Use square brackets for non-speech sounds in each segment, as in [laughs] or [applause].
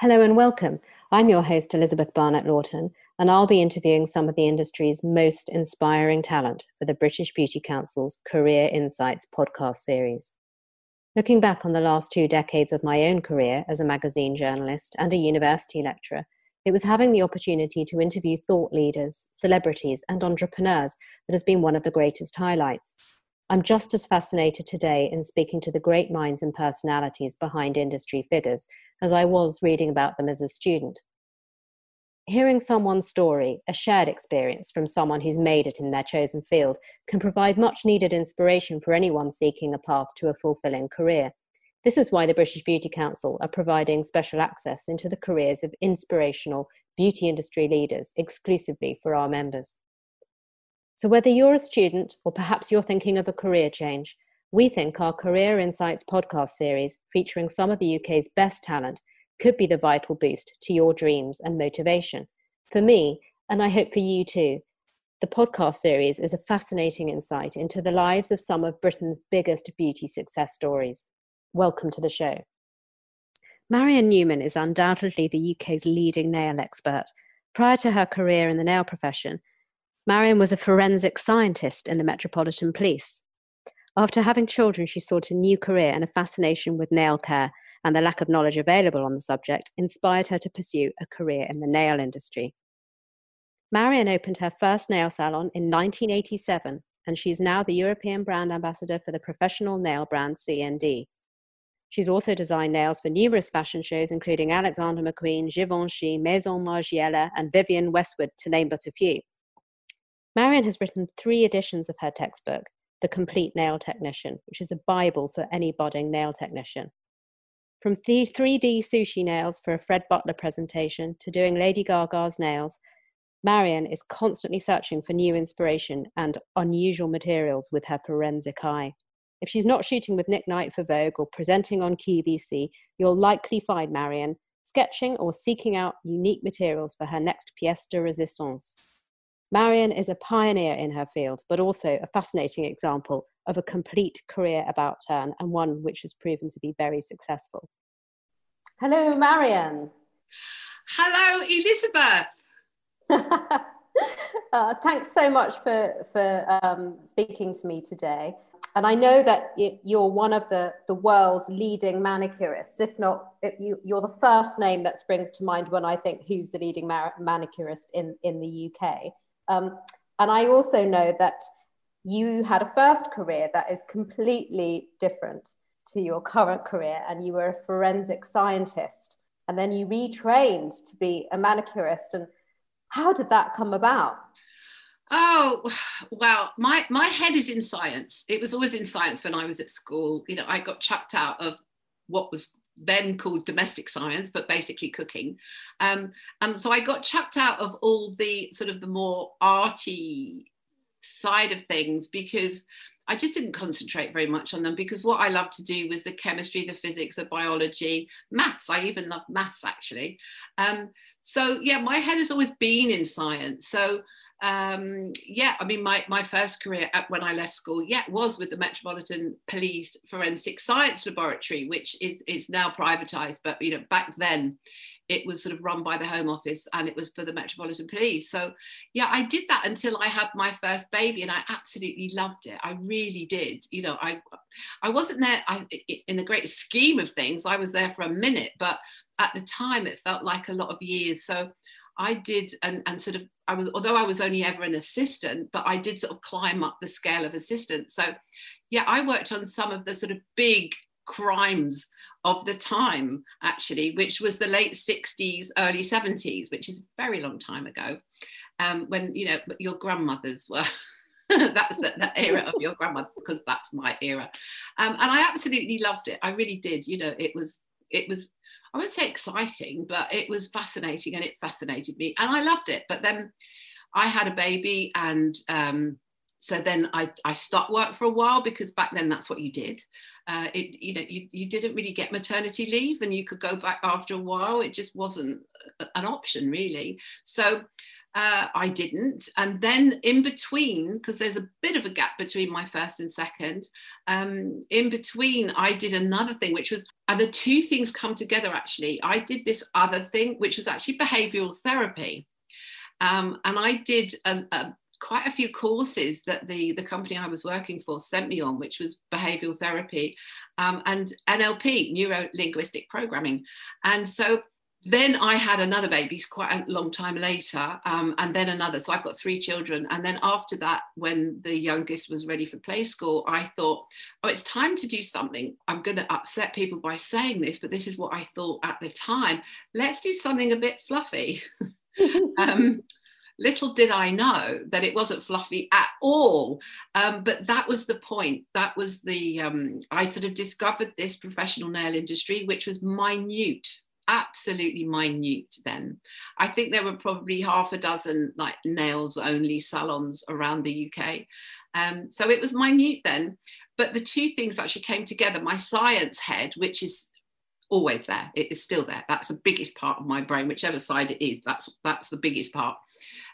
Hello and welcome. I'm your host, Elizabeth Barnett Lawton, and I'll be interviewing some of the industry's most inspiring talent for the British Beauty Council's Career Insights podcast series. Looking back on the last two decades of my own career as a magazine journalist and a university lecturer, it was having the opportunity to interview thought leaders, celebrities, and entrepreneurs that has been one of the greatest highlights. I'm just as fascinated today in speaking to the great minds and personalities behind industry figures as I was reading about them as a student. Hearing someone's story, a shared experience from someone who's made it in their chosen field, can provide much needed inspiration for anyone seeking a path to a fulfilling career. This is why the British Beauty Council are providing special access into the careers of inspirational beauty industry leaders exclusively for our members. So, whether you're a student or perhaps you're thinking of a career change, we think our Career Insights podcast series, featuring some of the UK's best talent, could be the vital boost to your dreams and motivation. For me, and I hope for you too, the podcast series is a fascinating insight into the lives of some of Britain's biggest beauty success stories. Welcome to the show. Marian Newman is undoubtedly the UK's leading nail expert. Prior to her career in the nail profession, Marian was a forensic scientist in the Metropolitan Police. After having children, she sought a new career and a fascination with nail care and the lack of knowledge available on the subject inspired her to pursue a career in the nail industry. Marian opened her first nail salon in 1987, and she is now the European brand ambassador for the professional nail brand CND. She's also designed nails for numerous fashion shows, including Alexander McQueen, Givenchy, Maison Margiela, and Vivienne Westwood, to name but a few. Marian has written three editions of her textbook, The Complete Nail Technician, which is a Bible for any budding nail technician. From 3D sushi nails for a Fred Butler presentation to doing Lady Gaga's nails, Marian is constantly searching for new inspiration and unusual materials with her forensic eye. If she's not shooting with Nick Knight for Vogue or presenting on QVC, you'll likely find Marian sketching or seeking out unique materials for her next pièce de résistance. Marian is a pioneer in her field, but also a fascinating example of a complete career about turn and one which has proven to be very successful. Hello, Marian. Hello, Elizabeth. [laughs] uh, thanks so much for, for um, speaking to me today. And I know that it, you're one of the, the world's leading manicurists, if not, if you, you're the first name that springs to mind when I think who's the leading manicurist in, in the UK. Um, and I also know that you had a first career that is completely different to your current career, and you were a forensic scientist, and then you retrained to be a manicurist. And how did that come about? Oh, well, my, my head is in science. It was always in science when I was at school. You know, I got chucked out of what was then called domestic science, but basically cooking. Um, and so I got chucked out of all the sort of the more arty side of things because I just didn't concentrate very much on them because what I loved to do was the chemistry, the physics, the biology, maths. I even loved maths actually. Um, so yeah, my head has always been in science. So um, yeah, I mean, my, my first career at, when I left school, yeah, was with the Metropolitan Police Forensic Science Laboratory, which is, is now privatized. But, you know, back then it was sort of run by the Home Office and it was for the Metropolitan Police. So, yeah, I did that until I had my first baby and I absolutely loved it. I really did. You know, I, I wasn't there I, in the great scheme of things, I was there for a minute, but at the time it felt like a lot of years. So, I did, and, and sort of, I was, although I was only ever an assistant, but I did sort of climb up the scale of assistant. So, yeah, I worked on some of the sort of big crimes of the time, actually, which was the late 60s, early 70s, which is a very long time ago, um, when, you know, your grandmothers were. [laughs] that's the, the, era of your grandmothers because that's my era um, and i absolutely loved it i really did you know it was it was I wouldn't say exciting, but it was fascinating and it fascinated me and I loved it. But then I had a baby and um, so then I, I stopped work for a while because back then that's what you did. Uh, it, you know, you, you didn't really get maternity leave and you could go back after a while. It just wasn't an option really. So uh, I didn't. And then in between, because there's a bit of a gap between my first and second, um, in between, I did another thing, which was, and the two things come together actually. I did this other thing, which was actually behavioral therapy. Um, and I did a, a, quite a few courses that the, the company I was working for sent me on, which was behavioral therapy um, and NLP, neuro linguistic programming. And so then I had another baby quite a long time later, um, and then another. So I've got three children. And then after that, when the youngest was ready for play school, I thought, oh, it's time to do something. I'm going to upset people by saying this, but this is what I thought at the time. Let's do something a bit fluffy. [laughs] um, little did I know that it wasn't fluffy at all. Um, but that was the point. That was the, um, I sort of discovered this professional nail industry, which was minute absolutely minute then. I think there were probably half a dozen like nails only salons around the UK. Um, so it was minute then. But the two things actually came together. My science head, which is always there, it is still there. That's the biggest part of my brain, whichever side it is. That's that's the biggest part.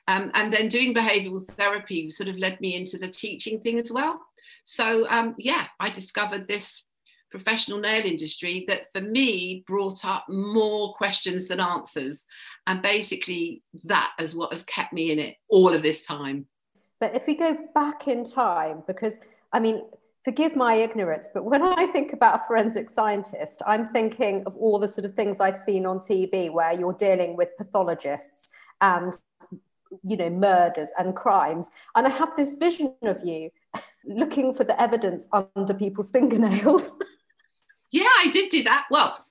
Um, and then doing behavioural therapy sort of led me into the teaching thing as well. So um, yeah, I discovered this professional nail industry that for me brought up more questions than answers. And basically, that is what has kept me in it all of this time. But if we go back in time, because I mean, forgive my ignorance, but when I think about a forensic scientist, I'm thinking of all the sort of things I've seen on TV where you're dealing with pathologists and you know murders and crimes and i have this vision of you [laughs] looking for the evidence under people's fingernails [laughs] Yeah, I did do that. Well,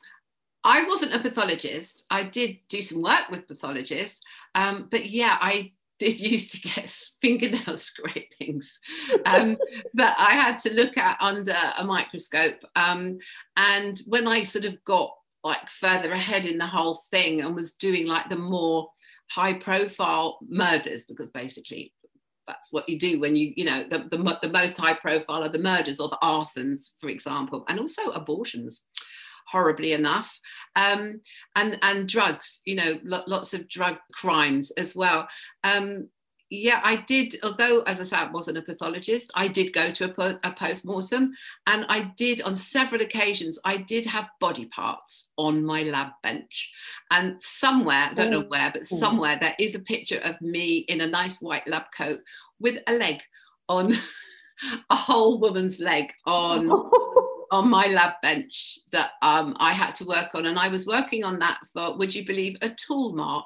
I wasn't a pathologist. I did do some work with pathologists, um, but yeah, I did [laughs] used to get fingernail [laughs] scrapings um, [laughs] that I had to look at under a microscope. Um, and when I sort of got like further ahead in the whole thing and was doing like the more high profile murders, because basically that's what you do when you you know the, the, the most high profile are the murders or the arsons for example and also abortions horribly enough. Um, and and drugs you know lots of drug crimes as well. Um, yeah, I did. Although, as I said, I wasn't a pathologist, I did go to a, a post mortem, and I did on several occasions. I did have body parts on my lab bench, and somewhere I don't know where, but somewhere there is a picture of me in a nice white lab coat with a leg on [laughs] a whole woman's leg on. [laughs] on my lab bench that um, I had to work on. And I was working on that for, would you believe, a tool mark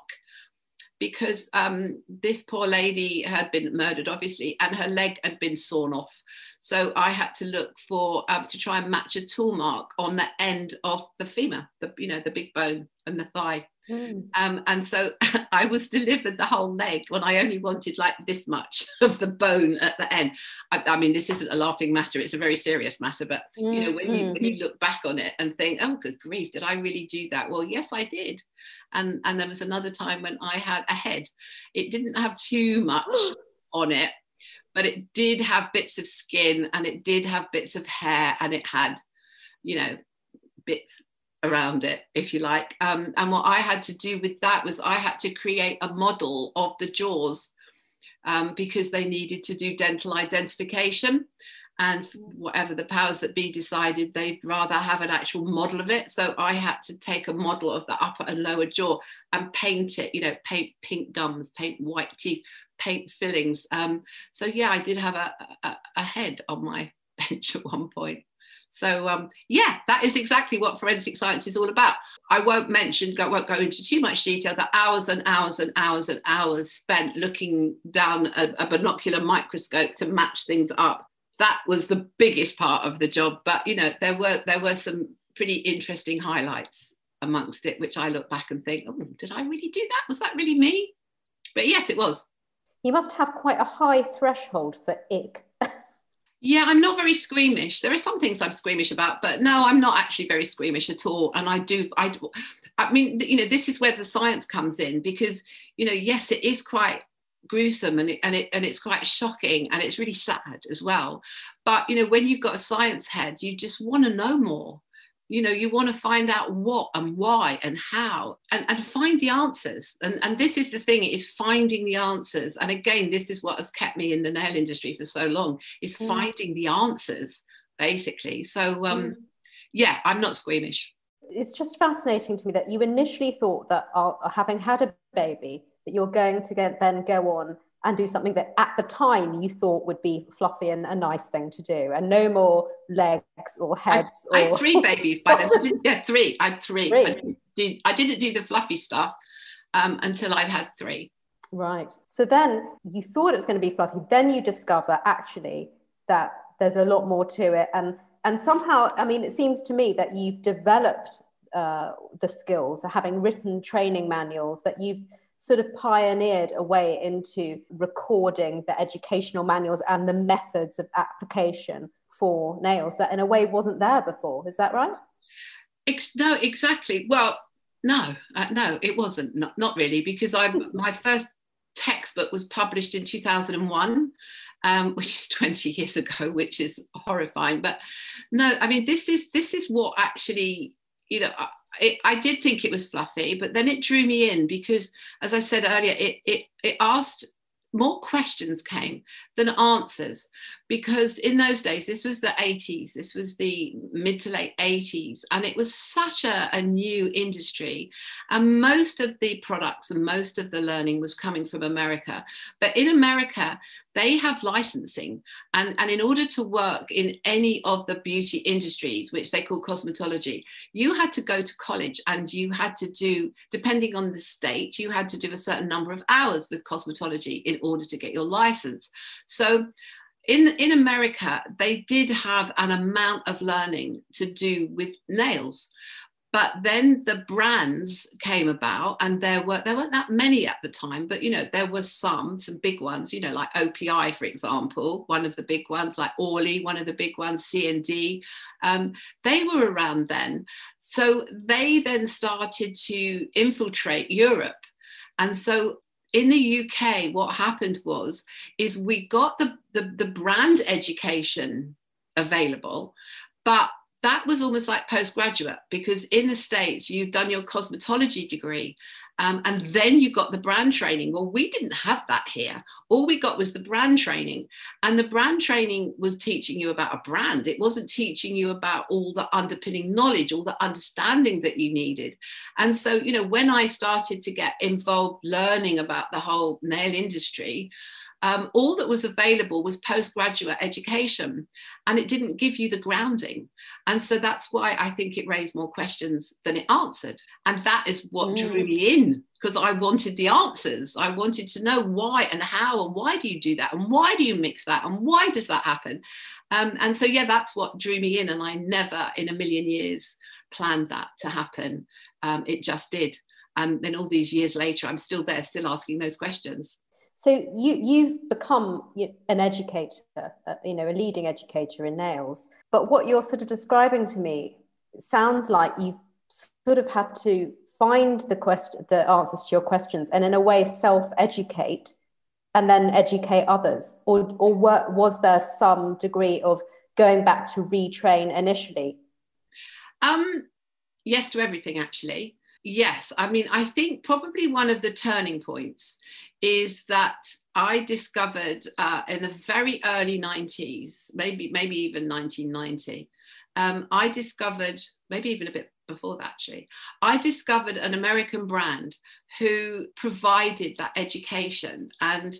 because um, this poor lady had been murdered, obviously, and her leg had been sawn off. So I had to look for um, to try and match a tool mark on the end of the femur, the you know the big bone and the thigh. Mm. Um, and so [laughs] I was delivered the whole leg when I only wanted like this much [laughs] of the bone at the end. I, I mean, this isn't a laughing matter; it's a very serious matter. But mm. you know, when you when you mm-hmm. look back on it and think, "Oh, good grief, did I really do that?" Well, yes, I did. And and there was another time when I had a head. It didn't have too much [gasps] on it, but it did have bits of skin and it did have bits of hair and it had, you know, bits around it, if you like. Um, and what I had to do with that was I had to create a model of the jaws um, because they needed to do dental identification. And whatever the powers that be decided, they'd rather have an actual model of it. So I had to take a model of the upper and lower jaw and paint it, you know, paint pink gums, paint white teeth, paint fillings. Um, so yeah, I did have a, a, a, head on my [laughs] bench at one point. So um, yeah, that is exactly what forensic science is all about. I won't mention, go, won't go into too much detail. The hours and hours and hours and hours spent looking down a, a binocular microscope to match things up. That was the biggest part of the job. But you know, there were there were some pretty interesting highlights amongst it, which I look back and think, oh, did I really do that? Was that really me? But yes, it was you must have quite a high threshold for ick. [laughs] yeah, I'm not very squeamish. There are some things I'm squeamish about, but no, I'm not actually very squeamish at all. And I do, I, I mean, you know, this is where the science comes in because, you know, yes, it is quite gruesome and it, and it and it's quite shocking and it's really sad as well. But you know, when you've got a science head, you just want to know more you know you want to find out what and why and how and, and find the answers and, and this is the thing is finding the answers and again this is what has kept me in the nail industry for so long is mm. finding the answers basically so um mm. yeah i'm not squeamish it's just fascinating to me that you initially thought that uh, having had a baby that you're going to get, then go on and do something that at the time you thought would be fluffy and a nice thing to do and no more legs or heads I, or... I had three [laughs] babies by then. Yeah three. I had three, three. I, did, I didn't do the fluffy stuff um, until I'd had three. Right. So then you thought it was going to be fluffy. Then you discover actually that there's a lot more to it. And and somehow I mean it seems to me that you've developed uh, the skills of having written training manuals that you've sort of pioneered a way into recording the educational manuals and the methods of application for nails that in a way wasn't there before. Is that right? No exactly. Well no uh, no it wasn't. Not, not really because i my first textbook was published in 2001 um, [laughs] which is 20 years ago which is horrifying. But no i mean this is this is what actually you know it, I did think it was fluffy, but then it drew me in because, as I said earlier, it, it, it asked more questions came than answers. Because in those days this was the 80s this was the mid to late 80s and it was such a, a, new industry. And most of the products and most of the learning was coming from america. But in america they have licensing and, and in order to work in any of the beauty industries which they call cosmetology you had to go to college and you had to do depending on the state you had to do a certain number of hours with cosmetology in order to get your license so in, in America, they did have an amount of learning to do with nails. But then the brands came about, and there were there weren't that many at the time, but you know there were some some big ones, you know like OPI for example, one of the big ones, like Orly, one of the big ones, CND. Um, they were around then, so they then started to infiltrate Europe, and so in the UK, what happened was is we got the, the, the brand education available, but that was almost like postgraduate because in the States, you've done your cosmetology degree um, and then you got the brand training. Well, we didn't have that here. All we got was the brand training. And the brand training was teaching you about a brand. It wasn't teaching you about all the underpinning knowledge, all the understanding that you needed. And so, you know, when I started to get involved learning about the whole nail industry, um, all that was available was postgraduate education and it didn't give you the grounding. And so that's why I think it raised more questions than it answered. And that is what mm. drew me in because I wanted the answers. I wanted to know why and how and why do you do that and why do you mix that and why does that happen? Um, and so, yeah, that's what drew me in. And I never in a million years planned that to happen. Um, it just did. And then all these years later, I'm still there, still asking those questions. So you you've become an educator, uh, you know, a leading educator in nails. But what you're sort of describing to me sounds like you've sort of had to find the question, the answers to your questions, and in a way self-educate, and then educate others. Or or what, was there some degree of going back to retrain initially? Um, yes, to everything actually. Yes, I mean, I think probably one of the turning points is that I discovered uh, in the very early 90s, maybe maybe even 1990, um, I discovered maybe even a bit before that actually, I discovered an American brand who provided that education and.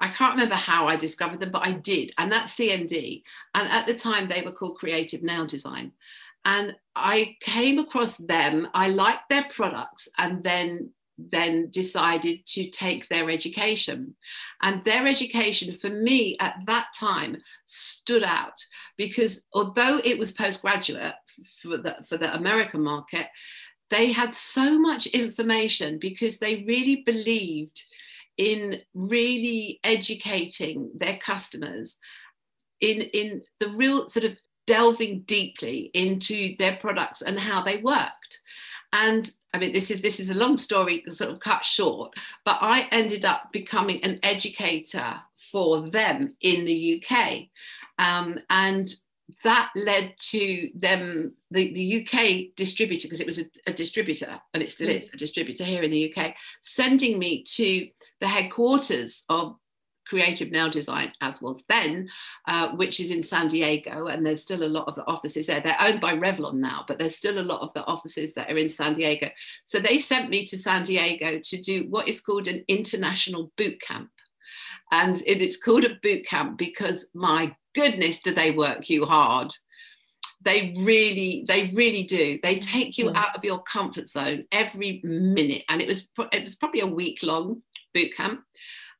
I can't remember how I discovered them, but I did, and that's CND. And at the time, they were called Creative Nail Design. And I came across them. I liked their products, and then then decided to take their education. And their education, for me at that time, stood out because although it was postgraduate for the, for the American market, they had so much information because they really believed in really educating their customers in, in the real sort of delving deeply into their products and how they worked and I mean, this is this is a long story, sort of cut short. But I ended up becoming an educator for them in the UK, um, and that led to them, the, the UK distributor, because it was a, a, distributor and it still mm. is a distributor here in the UK, sending me to the headquarters of Creative Nail Design, as was then, uh, which is in San Diego. And there's still a lot of the offices there. They're owned by Revlon now, but there's still a lot of the offices that are in San Diego. So they sent me to San Diego to do what is called an international boot camp. And it's called a boot camp because my goodness, do they work you hard? They really, they really do. They take you out of your comfort zone every minute. And it was, it was probably a week long boot camp.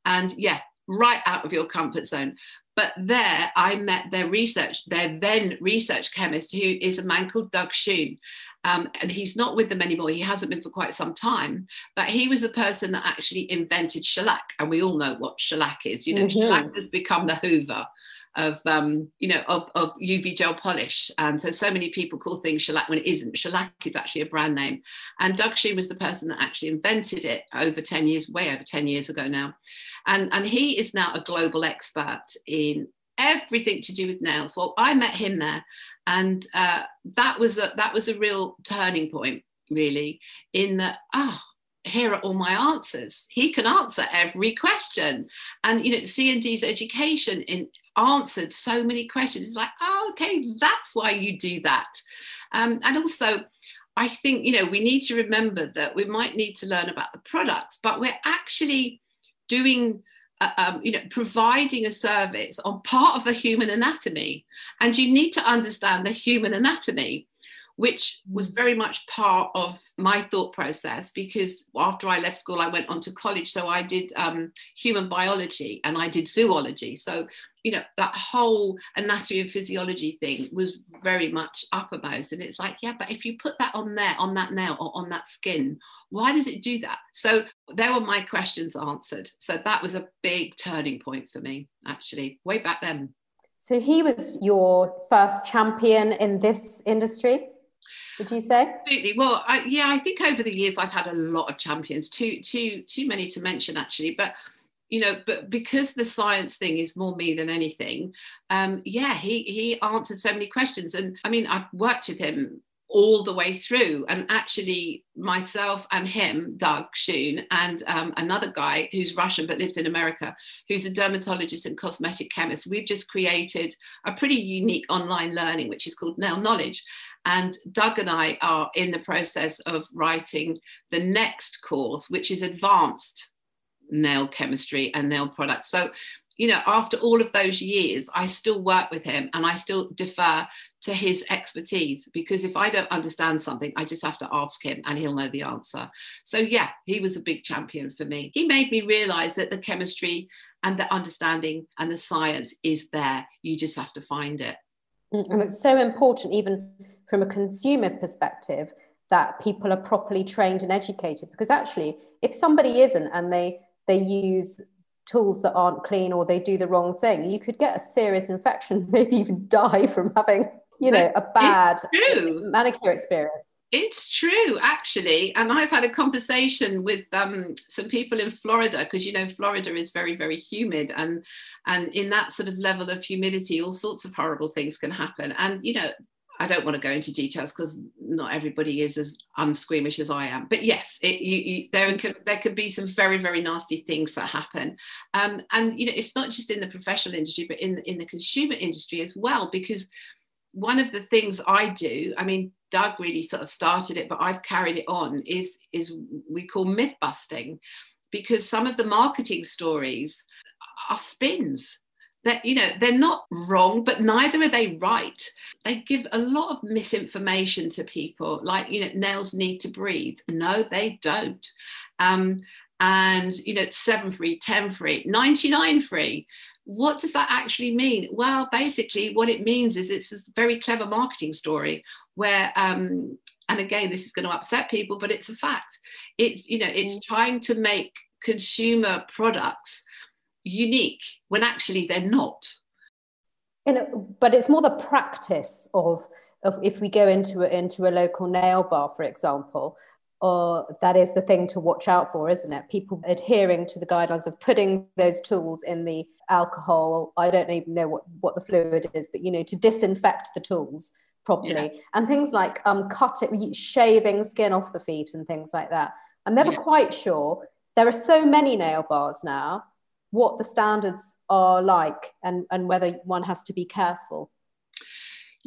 And yeah, right out of your comfort zone. But there I met their research, their then research chemist, who is a man called Doug Schoon. Um, and he's not with them anymore. He hasn't been for quite some time. But he was a person that actually invented shellac. And we all know what shellac is. You know, mm-hmm. shellac has become the Hoover of um, you know of, of UV gel polish. And so so many people call things shellac when it isn't. Shellac is actually a brand name. And Doug Schoon was the person that actually invented it over 10 years, way over 10 years ago now. And, and he is now a global expert in everything to do with nails. Well, I met him there, and uh, that was a that was a real turning point, really, in that oh, here are all my answers. He can answer every question, and you know, CND's education in answered so many questions. It's like, oh, okay, that's why you do that, um, and also. I think you know we need to remember that we might need to learn about the products, but we're actually doing uh, um, you know, providing a service on part of the human anatomy. And you need to understand the human anatomy, which was very much part of my thought process because after I left school, I went on to college. So I did um, human biology and I did zoology. So you know that whole anatomy and physiology thing was very much uppermost and it's like yeah but if you put that on there on that nail or on that skin why does it do that? So there were my questions answered. So that was a big turning point for me actually way back then. So he was your first champion in this industry would you say? Absolutely. Well I, yeah i think over the years i've had a lot of champions too too too many to mention actually. But you know, but because the science thing is more me than anything, um, yeah, he he answered so many questions, and I mean, I've worked with him all the way through. And actually, myself and him, Doug Schoon, and um, another guy who's Russian but lives in America, who's a dermatologist and cosmetic chemist, we've just created a pretty unique online learning, which is called Nail Knowledge. And Doug and I are in the process of writing the next course, which is advanced nail chemistry and nail products. So, you know, after all of those years, I still work with him and I still defer to his expertise because if I don't understand something, I just have to ask him and he'll know the answer. So, yeah, he was a big champion for me. He made me realize that the chemistry and the understanding and the science is there. You just have to find it. Mm, and it's so important, even from a consumer perspective, that people are properly trained and educated. Because actually, if somebody isn't and they they use tools that aren't clean or they do the wrong thing, you could get a serious infection, [laughs] maybe even die from having, you know, a bad manicure experience. It's true, actually. And I've had a conversation with um, some people in Florida because you know Florida is very, very humid, and and in that sort of level of humidity, all sorts of horrible things can happen. And you know, I don't want to go into details because not everybody is as unsqueamish as I am. But yes, it, you, you, there can there could be some very very nasty things that happen, um, and you know it's not just in the professional industry, but in in the consumer industry as well. Because one of the things I do, I mean, Doug really sort of started it, but I've carried it on. Is is we call myth busting, because some of the marketing stories are spins that you know they're not wrong but neither are they right. They give a lot of misinformation to people like you know nails need to breathe. No they don't. Um, and you know seven free 10 free 99 free. What does that actually mean? Well basically what it means is it's a very clever marketing story where um, and again this is going to upset people but it's a fact. It's you know it's mm. trying to make consumer products unique when actually they're not. But it's more the practice of, of if we go into a, into a local nail bar, for example, or that is the thing to watch out for, isn't it? People adhering to the guidelines of putting those tools in the alcohol. I don't even know what, what the fluid is, but you know, to disinfect the tools properly yeah. and things like um, cutting, shaving skin off the feet and things like that. I'm never yeah. quite sure. There are so many nail bars now, what the standards are like and, and whether one has to be careful.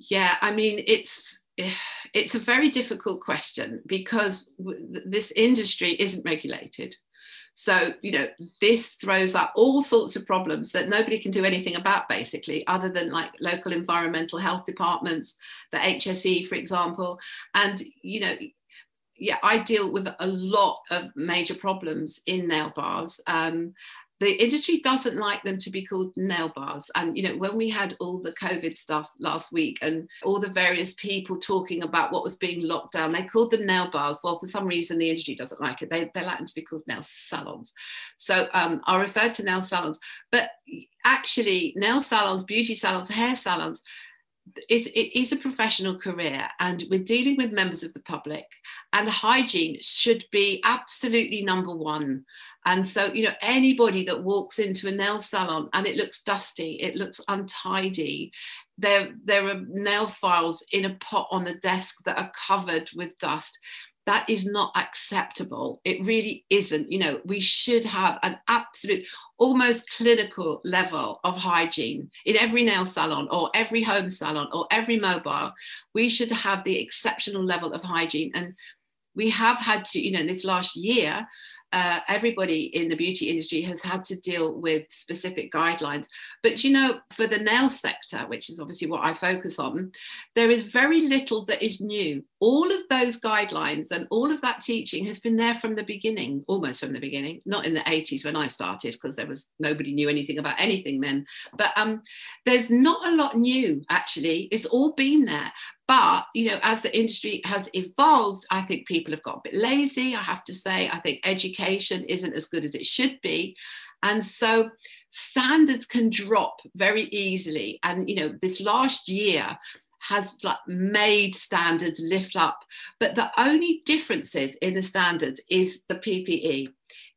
Yeah, I mean, it's it's a very difficult question because this industry isn't regulated. So, you know, this throws up all sorts of problems that nobody can do anything about, basically, other than like local environmental health departments, the HSE, for example. And, you know, yeah, I deal with a lot of major problems in nail bars. Um, the industry doesn't like them to be called nail bars. And, you know, when we had all the COVID stuff last week and all the various people talking about what was being locked down, they called them nail bars. Well, for some reason, the industry doesn't like it. They, they like them to be called nail salons. So um, I referred to nail salons. But actually, nail salons, beauty salons, hair salons, it, it is a professional career and we're dealing with members of the public and hygiene should be absolutely number one and so, you know, anybody that walks into a nail salon and it looks dusty, it looks untidy, there, there are nail files in a pot on the desk that are covered with dust. That is not acceptable. It really isn't. You know, we should have an absolute, almost clinical level of hygiene in every nail salon or every home salon or every mobile. We should have the exceptional level of hygiene. And we have had to, you know, in this last year, uh, everybody in the beauty industry has had to deal with specific guidelines. But you know, for the nail sector, which is obviously what I focus on, there is very little that is new. All of those guidelines and all of that teaching has been there from the beginning, almost from the beginning, not in the 80s when I started, because there was nobody knew anything about anything then. But um, there's not a lot new, actually. It's all been there. But, you know, as the industry has evolved, I think people have got a bit lazy. I have to say, I think education isn't as good as it should be. And so standards can drop very easily. And, you know, this last year, has like made standards lift up but the only differences in the standards is the ppe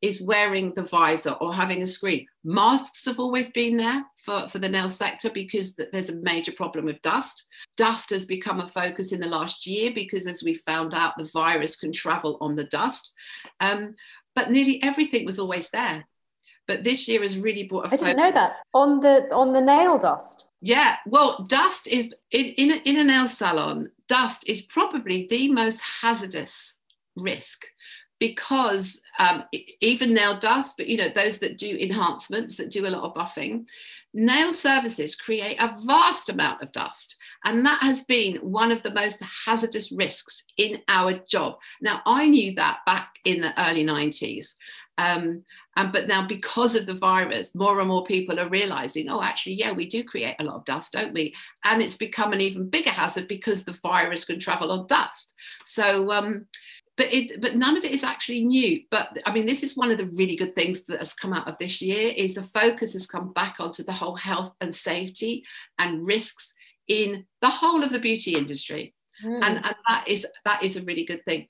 is wearing the visor or having a screen. Masks have always been there for, for the nail sector because there's a major problem with dust. Dust has become a focus in the last year because, as we found out, the virus can travel on the dust. Um, but nearly everything was always there. But this year has really brought a. I didn't know that on the on the nail dust. Yeah, well, dust is in in a, in a nail salon. Dust is probably the most hazardous risk because um, even nail dust, but you know, those that do enhancements, that do a lot of buffing, nail services create a vast amount of dust. And that has been one of the most hazardous risks in our job. Now, I knew that back in the early 90s. Um, and but now because of the virus, more and more people are realizing, oh, actually, yeah, we do create a lot of dust, don't we? And it's become an even bigger hazard because the virus can travel on dust. So um, but it but none of it is actually new. But i mean this is one of the really good things that has come out of this year is the focus has come back onto the whole health and safety and risks in the whole of the beauty industry. Mm. and, and that is that is a really good thing.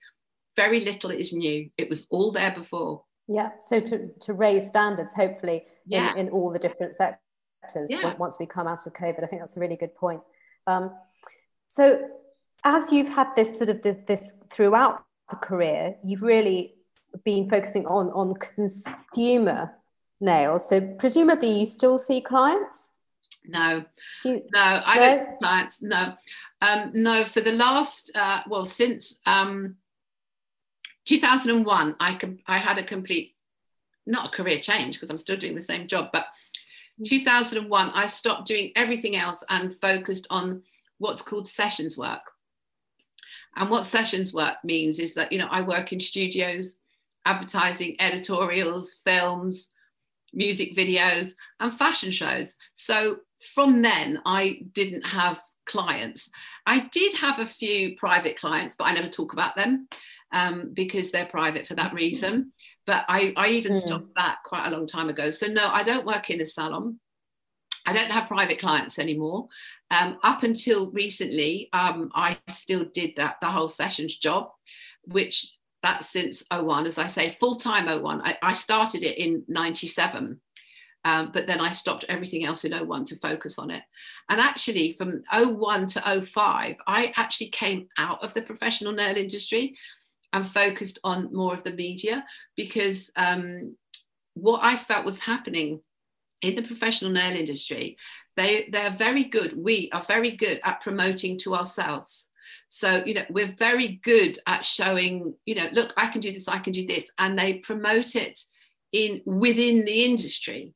Very little is new. It was all there before. Yeah. So to, to raise standards hopefully yeah. in, in all the different sectors yeah. once we come out of covid. I think that's a really good point. Um, so as you've had this sort of this, this throughout the career, you've really been focusing on on consumer nails. So presumably, you still see clients. No, you, no, I no? don't clients. No, um, no. For the last, uh, well, since um, 2001, I com- I had a complete, not a career change because I'm still doing the same job, but mm. 2001, I stopped doing everything else and focused on what's called sessions work. And what sessions work means is that, you know, I work in studios, advertising, editorials, films, music videos, and fashion shows. So from then, I didn't have clients. I did have a few private clients, but I never talk about them um, because they're private for that reason. But I, I even mm. stopped that quite a long time ago. So, no, I don't work in a salon. I don't have private clients anymore. Um, up until recently, um, I still did that the whole sessions job, which that's since 01, as I say, full time 01. I, I started it in 97. Um, but then I stopped everything else in 01 to focus on it. And actually, from 01 to 05, I actually came out of the professional nail industry and focused on more of the media because um, what I felt was happening in the professional nail industry, they, they're very good. We are very good at promoting to ourselves. So, you know, we're very good at showing, you know, look, I can do this, I can do this. And they promote it in within the industry.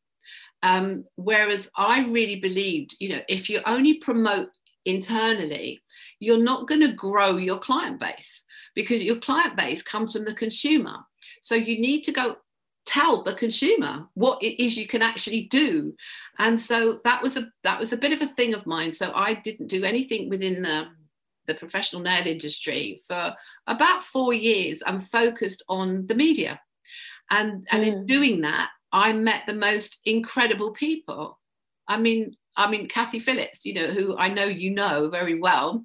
Um, whereas I really believed, you know, if you only promote internally, you're not going to grow your client base because your client base comes from the consumer. So you need to go tell the consumer what it is you can actually do and so that was a that was a bit of a thing of mine so i didn't do anything within the the professional nail industry for about four years and focused on the media and and mm. in doing that I met the most incredible people. I mean, I mean, Kathy Phillips, you know, who I know you know very well.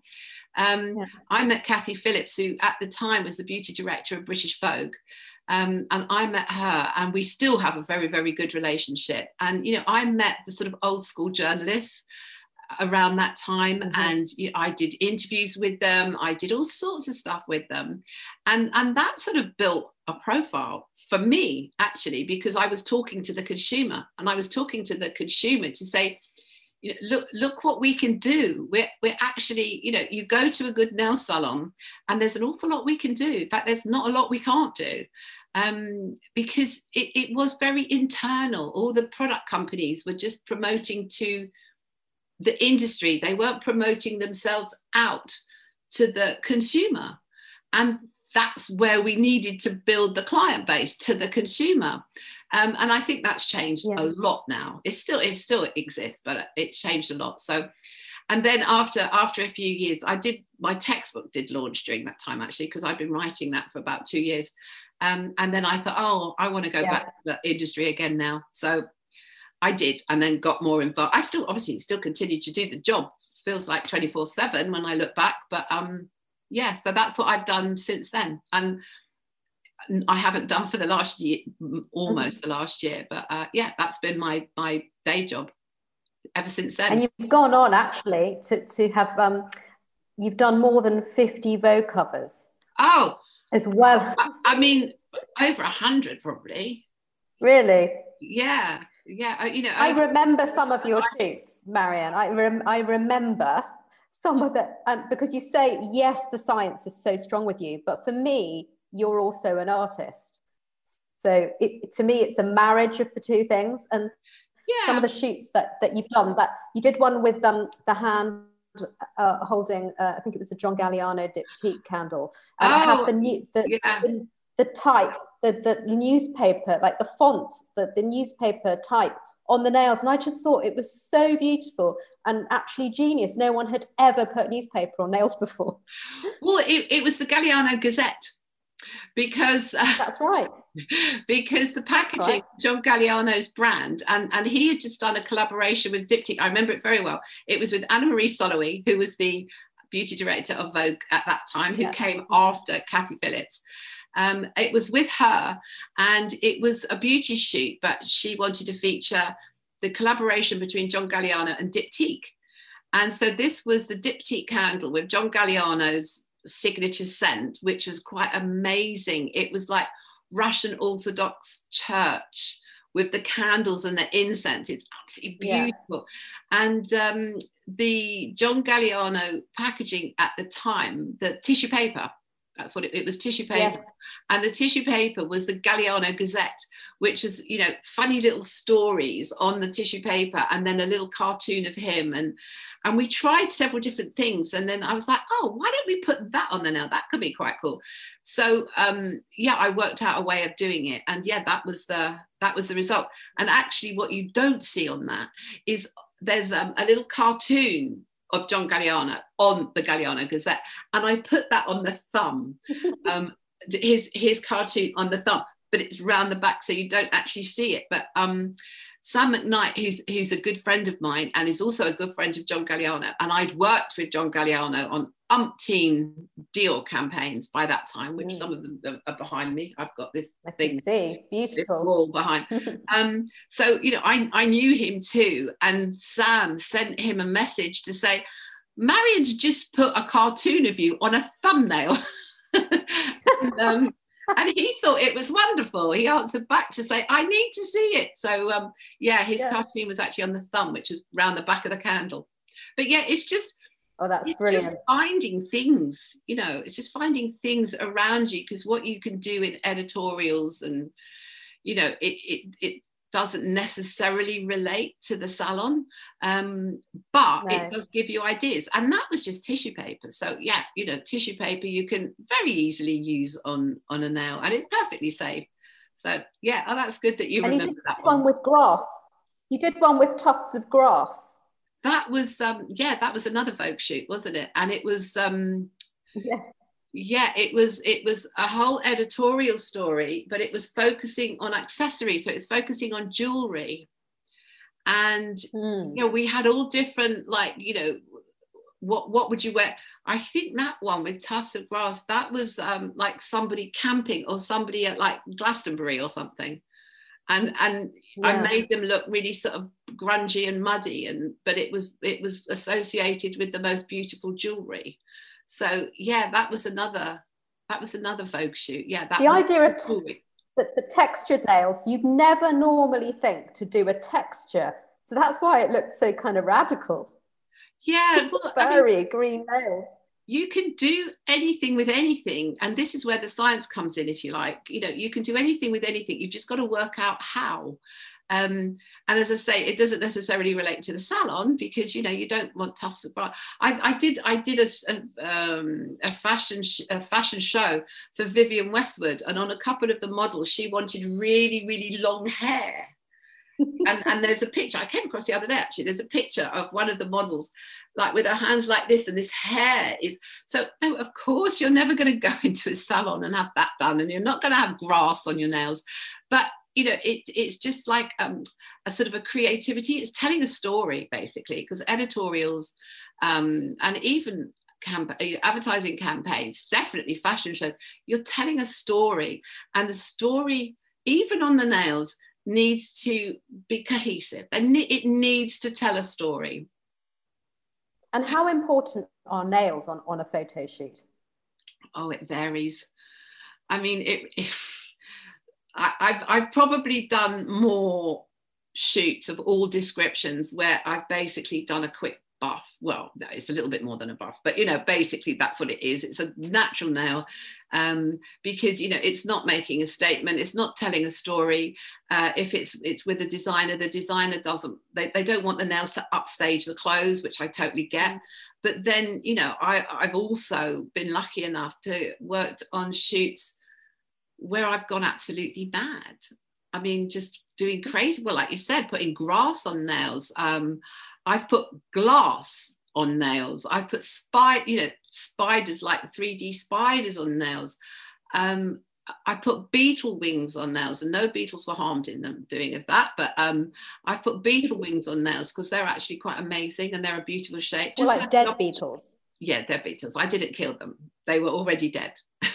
Um, yeah. I met Kathy Phillips, who at the time was the beauty director of British Vogue. Um, and I met her, and we still have a very, very good relationship. And, you know, I met the sort of old school journalists around that time mm-hmm. and you know, i did interviews with them. I did all sorts of stuff with them. And and that sort of built a profile for me actually because i was talking to the consumer and i was talking to the consumer to say you know, look look what we can do. We're, we're actually you know you go to a good nail salon and there's an awful lot we can do. In fact there's not a lot we can't do um, because it, it was very internal all the product companies were just promoting to the industry they weren't promoting themselves out to the consumer and that's where we needed to build the client base to the consumer. Um, and I think that's changed yeah. a lot now. It still it still exists, but it changed a lot. So, and then after after a few years, I did my textbook did launch during that time actually because I'd been writing that for about two years. Um, and then I thought, oh, I want to go yeah. back to the industry again now. So I did, and then got more involved. I still obviously still continued to do the job. Feels like twenty four seven when I look back, but um, yeah, so that's what I've done since then. And I haven't done for the last year, almost the last year, but uh, yeah, that's been my my day job ever since then. And you've gone on actually to to have um, you've done more than fifty Vogue covers. Oh, as well. I, I mean, over a hundred probably. Really? Yeah, yeah. You know, I remember some of your shoots, Marianne. I rem- I remember some of the um, because you say yes the science is so strong with you but for me you're also an artist so it, to me it's a marriage of the two things and yeah. some of the shoots that that you've done that you did one with um the hand uh, holding uh, i think it was the john galliano diptyque candle and oh, had the new the, yeah. the, the type the, the newspaper like the font the, the newspaper type on the nails. And I just thought it was so beautiful and actually genius. No one had ever put newspaper on nails [laughs] before. Well, it, it was the Galliano Gazette because uh, that's right [laughs] because the packaging right. john galliano's brand and and he had just done a collaboration with diptyque i remember it very well it was with anna marie Solowij who was the beauty director of vogue at that time who yeah. came after kathy phillips um, it was with her, and it was a beauty shoot, but she wanted to feature the collaboration between John Galliano and Diptyque. And so this was the Diptyque candle with John Galliano's signature scent, which was quite amazing. It was like Russian Orthodox church with the candles and the incense. It's absolutely beautiful. Yeah. And um, the John Galliano packaging at the time, the tissue paper, that's what it, it was tissue paper. Yes. And the tissue paper was the Galliano Gazette, which was, you know, funny little stories on the tissue paper and then a little cartoon of him. And and we tried several different things. And then I was like, oh, why don't we put that on there now? That could be quite cool. So um, yeah, I worked out a way of doing it. And yeah, that was the that was the result. And actually what you don't see on that is there's um, a little cartoon of John Galliano on the Galliano Gazette, and I put that on the thumb, [laughs] um, his his cartoon on the thumb, but it's round the back, so you don't actually see it. But um, Sam McKnight, who's who's a good friend of mine and is also a good friend of John Galliano, and I'd worked with John Galliano on umpteen Dior campaigns by that time, which mm. some of them are behind me. I've got this I thing, see, beautiful wall behind. [laughs] um, so you know, I I knew him too, and Sam sent him a message to say, Marian's just put a cartoon of you on a thumbnail. [laughs] and, um, and he thought it was wonderful. He answered back to say, I need to see it. So, um, yeah, his yeah. cartoon was actually on the thumb, which was round the back of the candle. But yeah, it's just, oh, that's brilliant. Just finding things, you know, it's just finding things around you because what you can do in editorials and, you know, it, it, it doesn't necessarily relate to the salon, um, but no. it does give you ideas. And that was just tissue paper. So yeah, you know, tissue paper you can very easily use on on a nail, and it's perfectly safe. So yeah, oh, that's good that you and remember that one. one with grass. You did one with tufts of grass. That was um, yeah, that was another Vogue shoot, wasn't it? And it was um, yeah yeah it was it was a whole editorial story but it was focusing on accessories. So it's focusing on jewelry. And mm. you know we had all different like you know what what would you wear? I think that one with tufts of grass that was um, like somebody camping or somebody at like glastonbury or something. And and yeah. i made them look really sort of grungy and muddy and but it was it was associated with the most beautiful jewelry so yeah, that was another that was another Vogue shoot. Yeah, that the idea of t- the, the textured nails, you'd never normally think to do a texture. So that's why it looks so kind of radical. Yeah, well, very I mean, green nails. You can do anything with anything, and this is where the science comes in, if you like. You know, you can do anything with anything. You've just got to work out how. Um, and as I say, it doesn't necessarily relate to the salon because you know you don't want tufts of grass. I, I did I did a, a, um, a fashion sh- a fashion show for Vivienne Westwood, and on a couple of the models, she wanted really really long hair. and, and there's a picture I came across the other day actually. There's a picture of one of the models, like with her hands like this, and this hair is so. No, of course you're never going to go [laughs] into a salon and have that done, and you're not going to have grass on your nails. But you know, it, it's just like um, a sort of a creativity. It's telling a story basically, because editorials um, and even camp- advertising campaigns, definitely fashion shows, you're telling a story, and the story, even on the nails, needs to be cohesive and it needs to tell a story. And how important are nails on, on a photo shoot? Oh, it varies. I mean, it, it I, have I've probably done more shoots of all descriptions where I've basically done a quick buff. Well, it's a little bit more than a buff, but you know, basically that's what it is. It's a natural nail um, because you know it's not making a statement, it's not telling a story. Uh, if it's it's with a designer, the designer doesn't they, they don't want the nails to upstage the clothes, which I totally get. Mm. But then you know, I, I've also been lucky enough to worked on shoots where I've gone absolutely mad. I mean, just doing crazy. Well, like you said, putting grass on nails. Um, I've put glass on nails. I've put spider, you know, spiders like 3D spiders on nails. Um, I put beetle wings on nails, and no beetles were harmed in them doing of that. But um, I put beetle wings on nails because they're actually quite amazing and they're a beautiful shape. Just well, like dead beetles. Yeah, they're beetles. I didn't kill them; they were already dead. [laughs]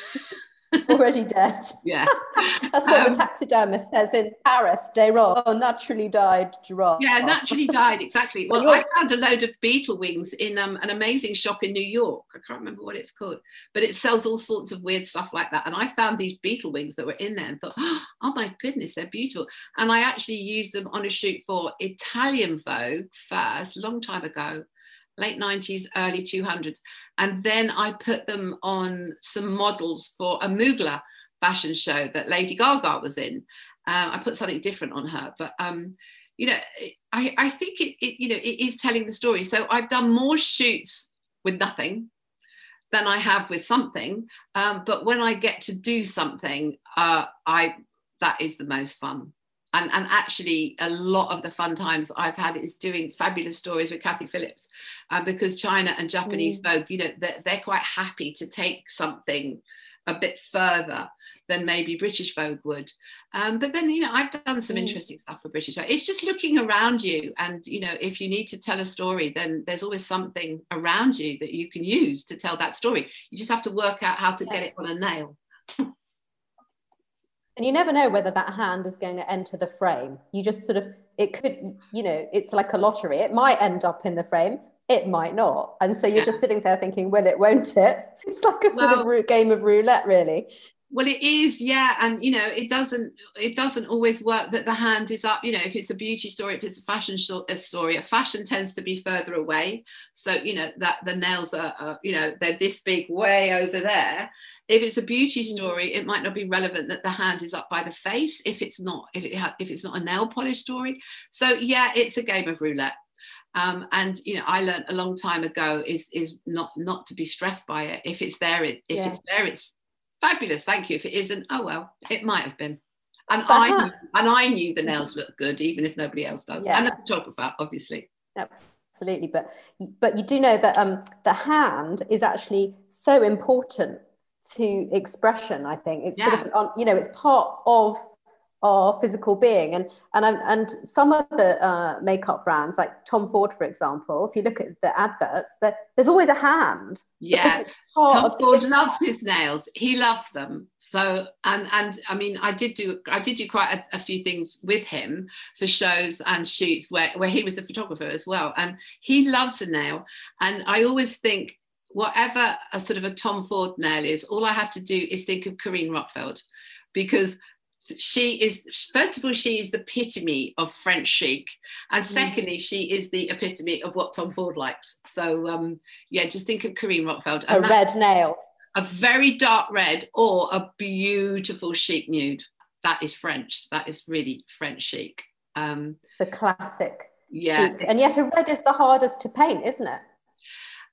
already dead. Yeah. [laughs] That's what um, the taxidermist says in Paris, de oh, naturally died giraffe. Yeah, naturally died, exactly. Well, I found a load of beetle wings in um, an amazing shop in New York. I can't remember what it's called, but it sells all sorts of weird stuff like that. And I found these beetle wings that were in there and thought, [gasps] oh my goodness, they're beautiful. And I actually used them on a shoot for Italian Vogue first, long time ago late 90s, early 200s. And then I put them on some models for a Mugler fashion show that Lady Gaga was in. Uh, I put something different on her, but um, you know, I, I think it, it, you know, it is telling the story. So I've done more shoots with nothing than I have with something. Um, but when I get to do something, uh, I that is the most fun and, and actually a lot of the fun times I've had is doing fabulous stories with Kathy Phillips uh, because China and Japanese mm. Vogue, you know, they're, they're, quite happy to take something a bit further than maybe British Vogue would. Um, but then, you know, I've done some mm. interesting stuff for British Vogue. It's just looking around you. And, you know, if you need to tell a story, then there's always something around you that you can use to tell that story. You just have to work out how to yeah. get it on a nail. [laughs] and you never know whether that hand is going to enter the frame. You just sort of, it could, you know, it's like a lottery. It might end up in the frame, it might not. And so you're yeah. just sitting there thinking, will it, won't it? [laughs] It's like a sort of game of roulette, really well it is yeah and you know it doesn't it doesn't always work that the hand is up you know if it's a beauty story if it's a fashion story a fashion tends to be further away. So you know that the nails are, are you know they're this big way over there. If it's a beauty mm. story it might not be relevant that the hand is up by the face if it's not if it ha- if it's not a nail polish story. So yeah it's a game of roulette. Um, and you know i learned a long time ago is is not not to be stressed by it. If it's there it, if yeah. it's there it's fabulous, thank you. If it isn't, oh well, it might have been. And I knew, and I knew the nails looked good, even if nobody else does. Yeah. And the photographer, obviously. Absolutely, but but you do know that um, the hand is actually so important to expression. I think it's yeah. sort of on, you know it's part of our physical being. And and and some of the uh, makeup brands like Tom Ford for example if you look at the adverts there's always a hand yeah. Tom Ford loves his nails. He loves them. So and and I mean I did do I did do quite a, a few things with him for shows and shoots where where he was a photographer as well. And he loves a nail. And I always think whatever a sort of a Tom Ford nail is all I have to do is think of Carine Roitfeld because she is first of all she is the epitome of french chic. And mm. secondly she is the epitome of what tom ford likes. So um yeah just think of Carine Roitfeld a red nail. A very dark red or a beautiful chic nude. That is french. That is really french chic. Um the classic yeah. chic. and yet a red is the hardest to paint isn't it?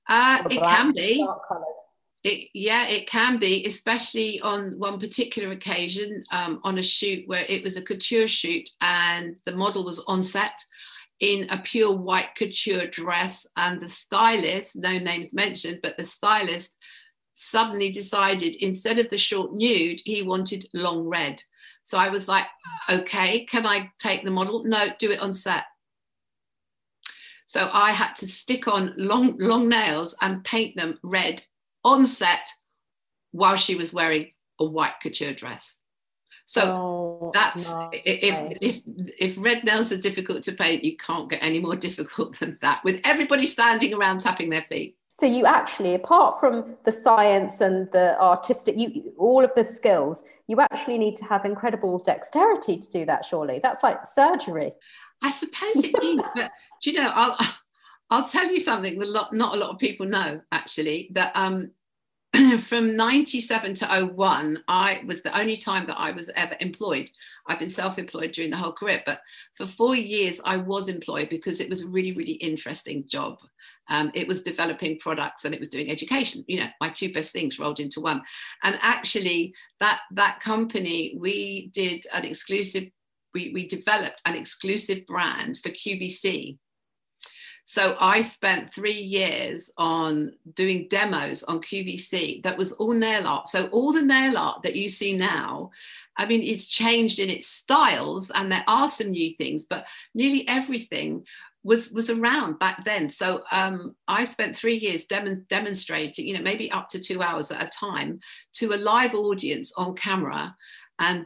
Uh, it can be. dark colors it, yeah, it can be, especially on one particular occasion um, on a shoot where it was a couture shoot and the model was on set in a pure white couture dress. And the stylist, no names mentioned, but the stylist suddenly decided instead of the short nude, he wanted long red. So I was like, okay, can I take the model? No, do it on set. So I had to stick on long, long nails and paint them red on set while she was wearing a white couture dress. So oh, that's if, if if red nails are difficult to paint, you can't get any more [laughs] difficult than that. With everybody standing around tapping their feet. So you actually, apart from the science and the artistic, you all of the skills, you actually need to have incredible dexterity to do that. Surely that's like surgery. I suppose it is, but do you know, I'll I'll tell you something that not a lot of people know actually that um, [clears throat] from 97 to 01, I was the only time that I was ever employed. I've been self employed during the whole career, but for four years I was employed because it was a really, really interesting job. Um, it was developing products and it was doing education. You know, my two best things rolled into one. And actually, that that company, we did an exclusive. We, we developed an exclusive brand for QVC, so I spent three years on doing demos on QVC that was all nail art. So all the nail art that you see now, I mean, it's changed in its styles and there are some new things, but nearly everything was was around back then. So um, I spent three years dem- demonstrating, you know, maybe up to two hours at a time to a live audience on camera. And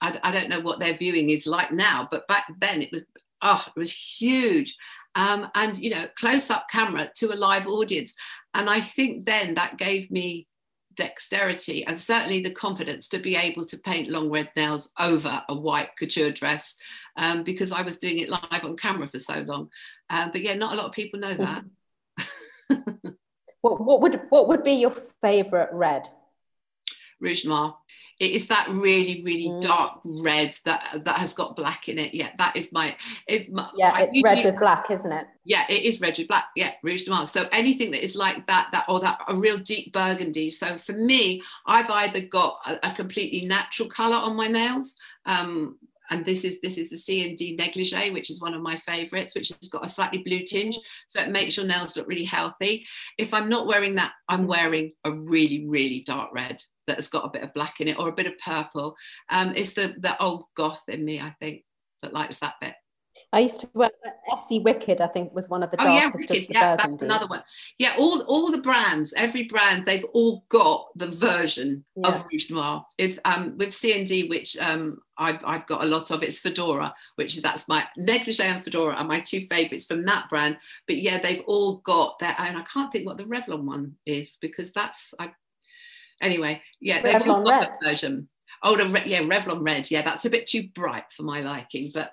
I, I don't know what their viewing is like now, but back then it was oh, it was huge um, and you know close up camera to a live audience. And i think then that gave me dexterity and certainly the confidence to be able to paint long red nails over a white couture dress um, because i was doing it live on camera for so long. Uh, but yeah not a lot of people know that. [laughs] What, what would what would be your favorite red? Rouge noir it is that really really mm. dark red that that has got black in it. Yeah that is my, it, my yeah I it's usually, red with black isn't it? Yeah it is red with black. Yeah rouge noir so anything that is like that that or that a real deep burgundy. So for me i've either got a, a completely natural color on my nails um, and this is this is the CND negligee, which is one of my favorites, which has got a slightly blue tinge, so it makes your nails look really healthy. If I'm not wearing that, I'm wearing a really really dark red, that has got a bit of black in it or a bit of purple. Um, it's the the old goth in me, I think, that likes that bit. I used to wear Essie Wicked. I think was one of the darkest oh, yeah, Wicked. yeah, that's another one. Yeah, all all the brands, every brand, they've all got the version yeah. of Rouge Noir. If um, with CND, which um, I've, I've got a lot of, it's Fedora, which is that's my negligee and Fedora are my two favorites from that brand. But yeah, they've all got their own. I can't think what the Revlon one is because that's I. Anyway, yeah, they've Revlon all got Red. version. Oh, the, yeah, Revlon Red. Yeah, that's a bit too bright for my liking, but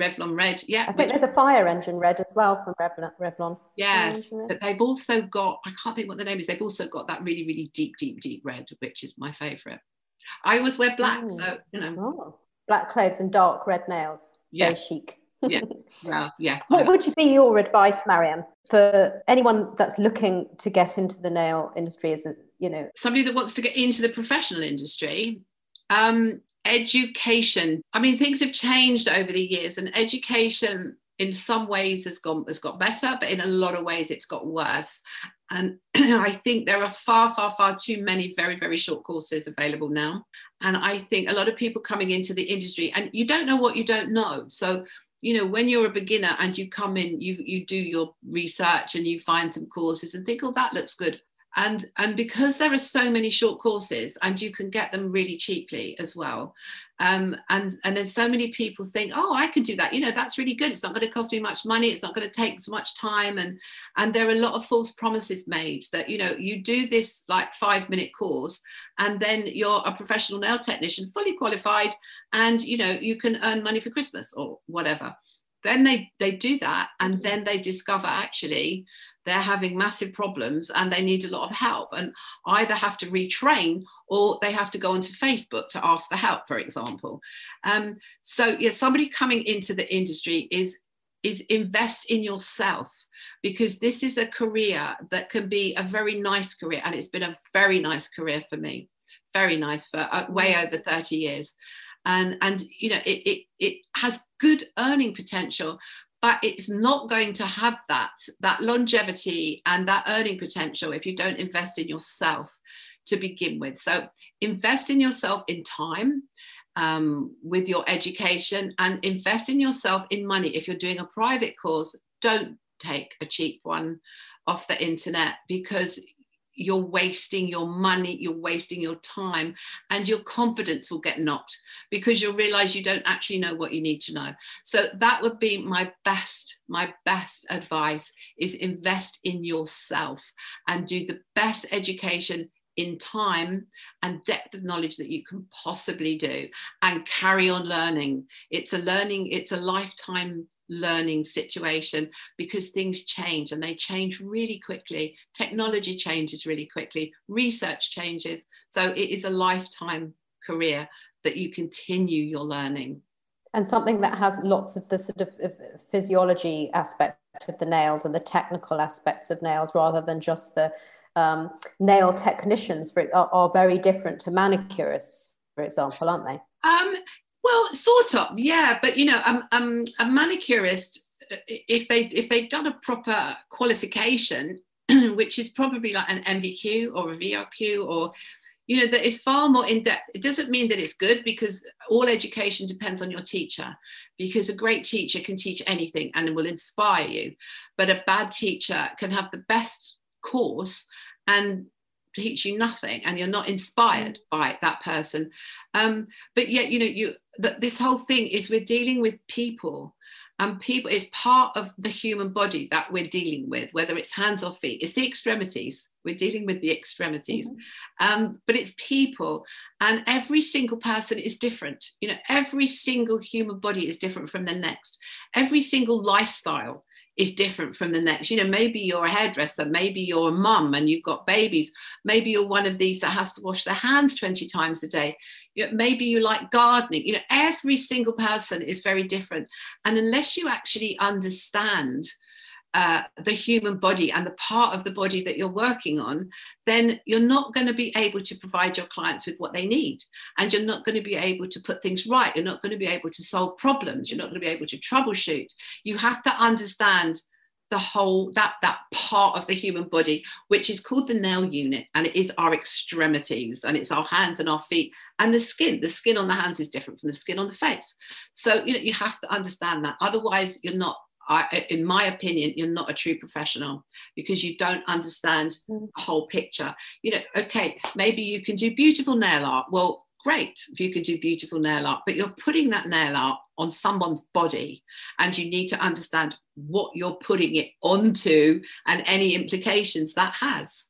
Revlon Red. Yeah. I think there's a fire engine red as well from Revlon. Revlon. Yeah. But they've also got, I can't think what the name is, they've also got that really, really deep, deep, deep red, which is my favourite. I always wear black, mm. so, you know. Oh. Black clothes and dark red nails. Yeah. Very chic. yeah. [laughs] Well, yeah. What would you be your advice, Marian, for anyone that's looking to get into the nail industry as a, you know, somebody that wants to get into the professional industry? Um, education. I mean things have changed over the years and education in some ways has gone has got better but in a lot of ways it's got worse. And [clears throat] i think there are far far far too many very very short courses available now. And i think a lot of people coming into the industry and you don't know what you don't know. So you know when you're a beginner and you come in you you do your research and you find some courses and think oh that looks good and and because there are so many short courses and you can get them really cheaply as well um, and and then so many people think oh i can do that. You know that's really good. It's not going to cost me much money. It's not going to take so much time. And and there are a lot of false promises made that you know you do this like five minute course and then you're a professional nail technician fully qualified and you know you can earn money for christmas or whatever. Then they they do that and mm-hmm. then they discover actually they're having massive problems and they need a lot of help. And either have to retrain or they have to go onto facebook to ask for help for example. Um, so yeah somebody coming into the industry is is invest in yourself because this is a career that can be a very nice career and it's been a very nice career for me very nice for uh, way over 30 years. And and you know it, it it has good earning potential but it's not going to have that that longevity and that earning potential if you don't invest in yourself to begin with. So invest in yourself in time um, with your education and invest in yourself in money. If you're doing a private course don't take a cheap one off the internet because you're wasting your money, you're wasting your time, and your confidence will get knocked because you'll realize you don't actually know what you need to know. So that would be my best, my best advice is invest in yourself and do the best education in time and depth of knowledge that you can possibly do and carry on learning. It's a learning, it's a lifetime learning situation because things change and they change really quickly. Technology changes really quickly, research changes. So it is a lifetime career that you continue your learning. And something that has lots of the sort of physiology aspect of the nails and the technical aspects of nails rather than just the um, nail technicians for, are, are very different to manicurists, for example, aren't they? Um, well, sort of, yeah. But you know, um, um, a manicurist, uh, if they if they've done a proper qualification, [clears throat] which is probably like an NVQ or a VRQ or you know that is far more in depth it doesn't mean that it's good because all education depends on your teacher because a great teacher can teach anything and will inspire you but a bad teacher can have the best course and teach you nothing and you're not inspired mm. by that person. Um, but yet you know you that this whole thing is we're dealing with people and people is part of the human body that we're dealing with whether it's hands or feet. It's the extremities. We're dealing with the extremities. Mm-hmm. um, but it's people and every single person is different. You know every single human body is different from the next. Every single lifestyle is different from the next. You know, maybe you're a hairdresser, maybe you're a mum and you've got babies, maybe you're one of these that has to wash their hands 20 times a day. You know, maybe you like gardening. You know, every single person is very different. And unless you actually understand uh, the human body and the part of the body that you're working on, then you're not going to be able to provide your clients with what they need. And you're not going to be able to put things right. You're not going to be able to solve problems. You're not going to be able to troubleshoot. You have to understand the whole that that part of the human body which is called the nail unit and it is our extremities and it's our hands and our feet and the skin the skin on the hands is different from the skin on the face so you know you have to understand that otherwise you're not I, in my opinion, you're not a true professional because you don't understand mm. the whole picture. You know, okay, maybe you can do beautiful nail art. Well, great if you can do beautiful nail art, but you're putting that nail art on someone's body and you need to understand what you're putting it onto and any implications that has.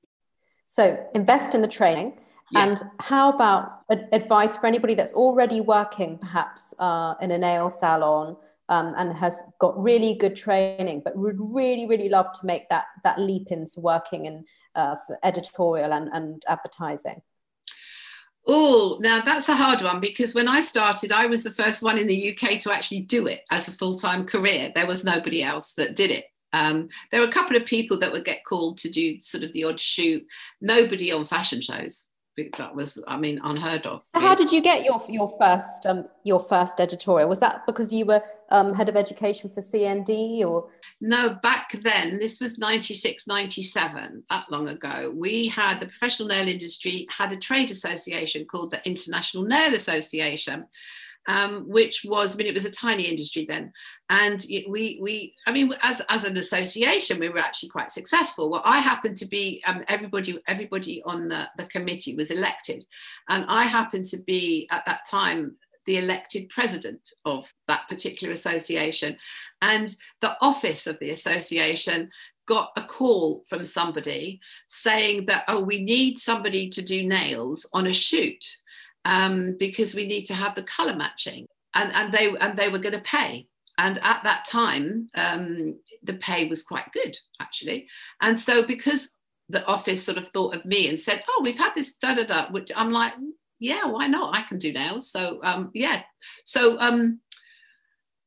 So invest in the training. Yes. And how about advice for anybody that's already working perhaps uh, in a nail salon um, and has got really good training, but would really, really love to make that that leap into working in uh, editorial and, and advertising? Oh, now that's a hard one because when I started, I was the first one in the UK to actually do it as a full time career. There was nobody else that did it. Um, there were a couple of people that would get called to do sort of the odd shoot, nobody on fashion shows that was i mean unheard of so how did you get your your first um your first editorial was that because you were um, head of education for cnd or no back then this was 96 97 that long ago we had the professional nail industry had a trade association called the international nail association um, which was, I mean, it was a tiny industry then. And we, we, I mean, as, as an association, we were actually quite successful. Well, I happened to be, um, everybody, everybody on the, the committee was elected. And I happened to be at that time the elected president of that particular association. And the office of the association got a call from somebody saying that, oh, we need somebody to do nails on a shoot um, because we need to have the color matching. And, and they and they were going to pay. And at that time um, the pay was quite good actually. And so because the office sort of thought of me and said oh we've had this da da da which i'm like yeah why not? I can do nails. So um, yeah. So um,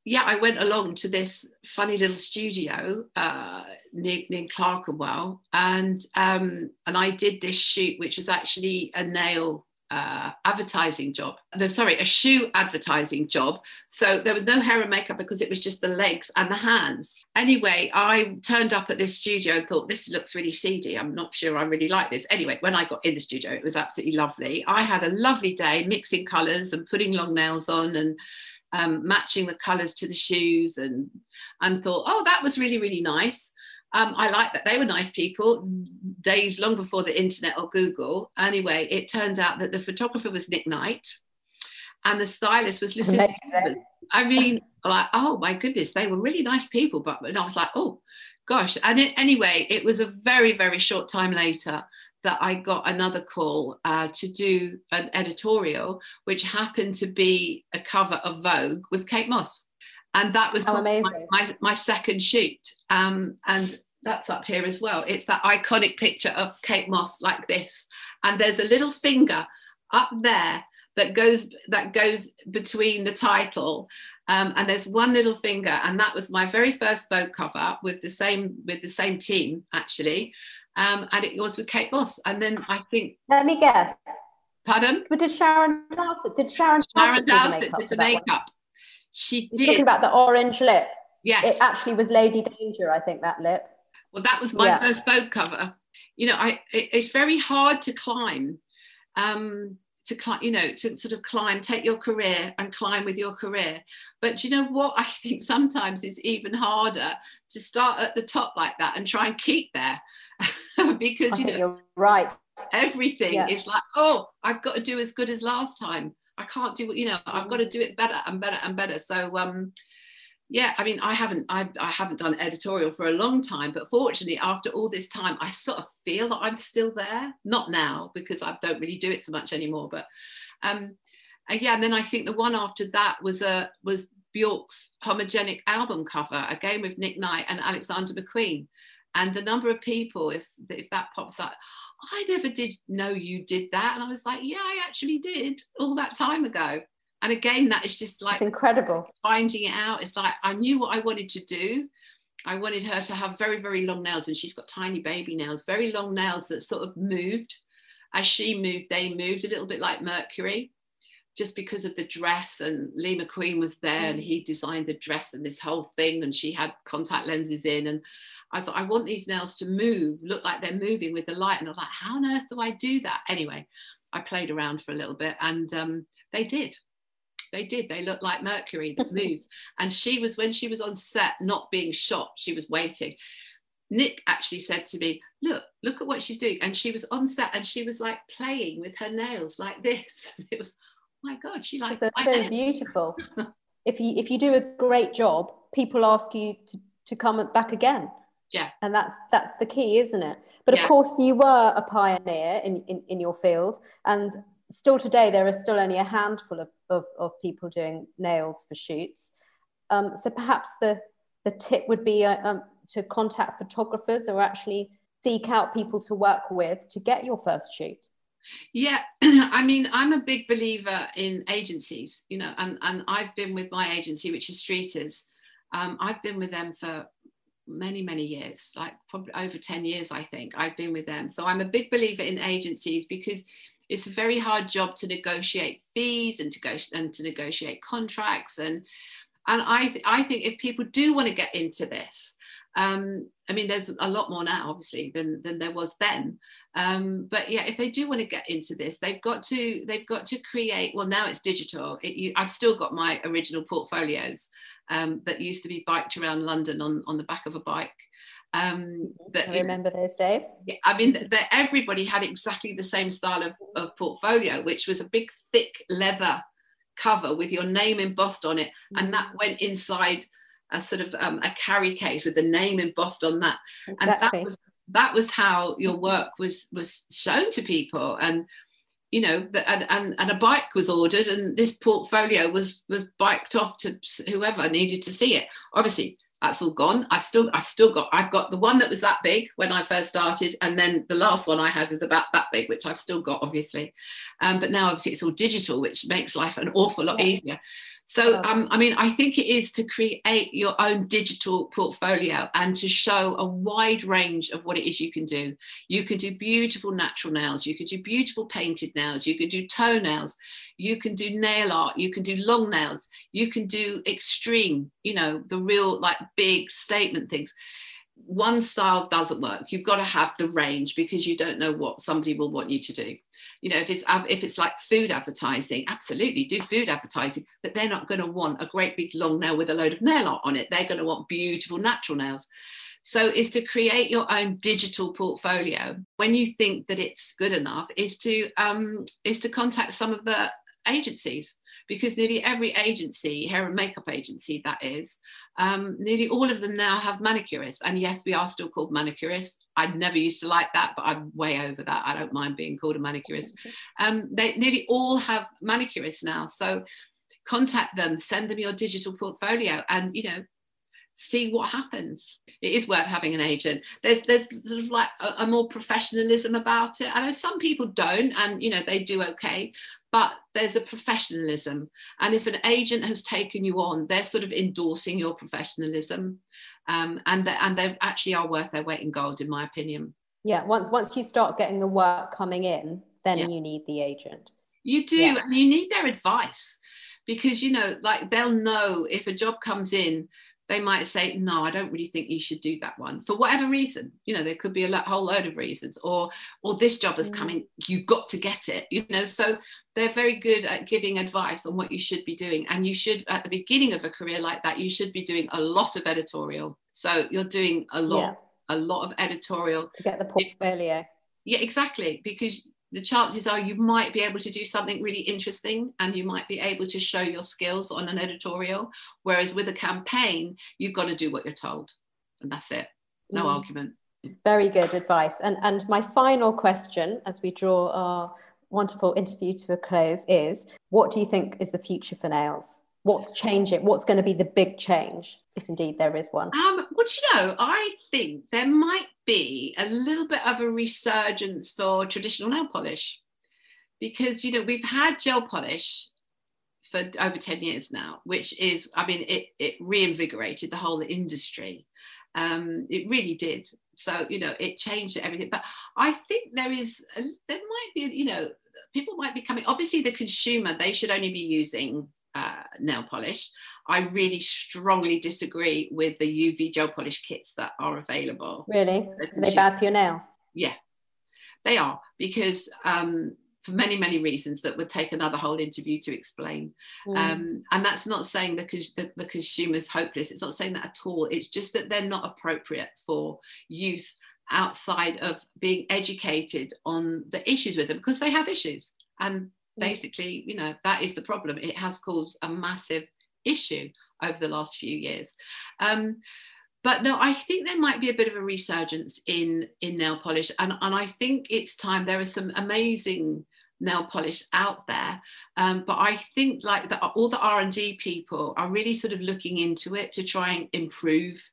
yeah i went along to this funny little studio uh, near, near clerkenwell and um, and i did this shoot which was actually a nail uh, advertising job. The, sorry, a shoe advertising job. So there was no hair and makeup because it was just the legs and the hands. Anyway, I turned up at this studio and thought, this looks really seedy. I'm not sure I really like this. Anyway, when I got in the studio, it was absolutely lovely. I had a lovely day mixing colours and putting long nails on and um, matching the colours to the shoes and and thought, oh, that was really, really nice. Um, I like that they were nice people days long before the internet or Google. Anyway, it turned out that the photographer was Nick Knight and the stylist was listening. I mean, like, oh my goodness, they were really nice people. But and I was like, oh gosh. And it, anyway, it was a very, very short time later that I got another call uh, to do an editorial, which happened to be a cover of Vogue with Kate Moss and that was oh, amazing. My, my, my, second shoot. Um, and that's up here as well. It's that iconic picture of kate moss like this. And there's a little finger up there that goes that goes between the title. Um, and there's one little finger. And that was my very first Vogue cover with the same with the same team actually. Um, and it was with kate moss. And then i think let me guess. pardon? But did sharon dowsett did sharon sharon dowsett did the makeup she You're talking about the orange lip. Yes. It actually was Lady Danger, I think, that lip. Well, that was my yeah. first Vogue cover. You know, I it, it's very hard to climb. Um, to climb, you know, to sort of climb, take your career and climb with your career. But you know what? [laughs] I think sometimes it's even harder to start at the top like that and try and keep there. [laughs] because you know you're right. Everything yeah. is like, oh, I've got to do as good as last time. I can't do you know, I've got to do it better and better and better. So um yeah, I mean, I haven't I, I haven't done editorial for a long time, but fortunately, after all this time, I sort of feel that I'm still there. Not now because I don't really do it so much anymore, but um and yeah, and then I think the one after that was a uh, was Bjork's homogenic album cover, again with Nick Knight and Alexander McQueen. And the number of people, if if that pops up, I never did know you did that. And I was like, yeah, I actually did all that time ago. And again, that is just like it's incredible finding it out. It's like I knew what I wanted to do. I wanted her to have very, very long nails, and she's got tiny baby nails, very long nails that sort of moved. As she moved, they moved a little bit like Mercury, just because of the dress. And Lee McQueen was there, mm. and he designed the dress and this whole thing, and she had contact lenses in. And I thought, I want these nails to move, look like they're moving with the light. And I was like, how on earth do I do that? Anyway, I played around for a little bit and um, they did. They did. They looked like Mercury that [laughs] moves. and she was, when she was on set, not being shot, she was waiting. Nick actually said to me, Look, look at what she's doing. And she was on set and she was like playing with her nails like this. [laughs] It was, oh my God, she likes That's so nails. beautiful. [laughs] if you if you do a great job, people ask you to, to come back again. Yeah. And that's that's the key, isn't it? But of course you were a pioneer in, in, in your field and still today there are still only a handful of, of, of people doing nails for shoots. Um, so perhaps the the tip would be uh, um, to contact photographers or actually seek out people to work with to get your first shoot? Yeah, [clears throat] I mean, I'm a big believer in agencies, you know, and, and I've been with my agency, which is Streeters. Um, I've been with them for many, many years, like probably over 10 years, I think I've been with them. So I'm a big believer in agencies because it's a very hard job to negotiate fees and to go and to negotiate contracts and and I, th- I think if people do want to get into this um, I mean, there's a lot more now, obviously, than than there was then. Um, but yeah, if they do want to get into this, they've got to they've got to create. Well, now it's digital. It, you, I've still got my original portfolios um, that used to be biked around London on on the back of a bike. Um, that, I remember those days. Yeah, I mean, that everybody had exactly the same style of, of portfolio, which was a big, thick leather cover with your name embossed on it, mm-hmm. and that mm. went inside a sort of um, a carry case with the name embossed on that exactly. and that was that was how your work was was shown to people and you know and, and and a bike was ordered and this portfolio was was biked off to whoever needed to see it. Obviously that's all gone. I've still i've still got i've got the one that was that big when i first started and then the last one i had is about that big which i've still got obviously. Um, but now obviously it's all digital which makes life an awful lot yeah. easier so, um, I mean, I think it is to create your own digital portfolio and to show a wide range of what it is you can do. You can do beautiful natural nails, you can do beautiful painted nails, you can do toenails, you can do nail art, you can do long nails, you can do extreme, you know, the real like big statement things. One style doesn't work. You've got to have the range because you don't know what somebody will want you to do you know if it's if it's like food advertising absolutely do food advertising but they're not going to want a great big long nail with a load of nail art on it. They're going to want beautiful natural nails. So is to create your own digital portfolio. When you think that it's good enough is to um, is to contact some of the agencies because nearly every agency, hair and makeup agency that is, um, nearly all of them now have manicurists. And yes, we are still called manicurists. I never used to like that, but I'm way over that. I don't mind being called a manicurist. Um, they nearly all have manicurists now. So contact them, send them your digital portfolio, and you know, see what happens. It is worth having an agent. There's there's sort of like a, a, more professionalism about it. I know some people don't, and you know they do okay, but there's a professionalism. And if an agent has taken you on, they're sort of endorsing your professionalism. Um, and, they, and they actually are worth their weight in gold, in my opinion. Yeah, once once you start getting the work coming in, then yeah. you need the agent. You do, yeah. and you need their advice because you know, like they'll know if a job comes in they might say, no, I don't really think you should do that one for whatever reason. You know, there could be a whole load of reasons, or or this job is mm. coming, you've got to get it. You know, so they're very good at giving advice on what you should be doing. And you should, at the beginning of a career like that, you should be doing a lot of editorial. So you're doing a lot, yeah. a lot of editorial to get the portfolio. Yeah, exactly. Because the chances are you might be able to do something really interesting and you might be able to show your skills on an editorial. Whereas with a campaign, you've got to do what you're told. And that's it. No mm. argument. Very good advice. And, and my final question as we draw our wonderful interview to a close is what do you think is the future for nails? What's changing? What's going to be the big change, if indeed there is one? Um, well, you know, I think there might be a little bit of a resurgence for traditional nail polish. Because you know we've had gel polish for over 10 years now which is i mean it, it reinvigorated the whole industry. Um, it really did so you know it changed everything but i think there is a, there might be you know people might be coming obviously the consumer they should only be using uh, nail polish. I really strongly disagree with the UV gel polish kits that are available. Really? Are they bad for your nails? Yeah, they are because um, for many, many reasons that would take another whole interview to explain. Mm. Um, and that's not saying the, the, the consumer's hopeless. It's not saying that at all. It's just that they're not appropriate for use outside of being educated on the issues with them because they have issues. And basically, you know, that is the problem. It has caused a massive issue over the last few years. Um, but no, I think there might be a bit of a resurgence in in nail polish, and and I think it's time. There are some amazing nail polish out there, um, but I think like the, all the R and D people are really sort of looking into it to try and improve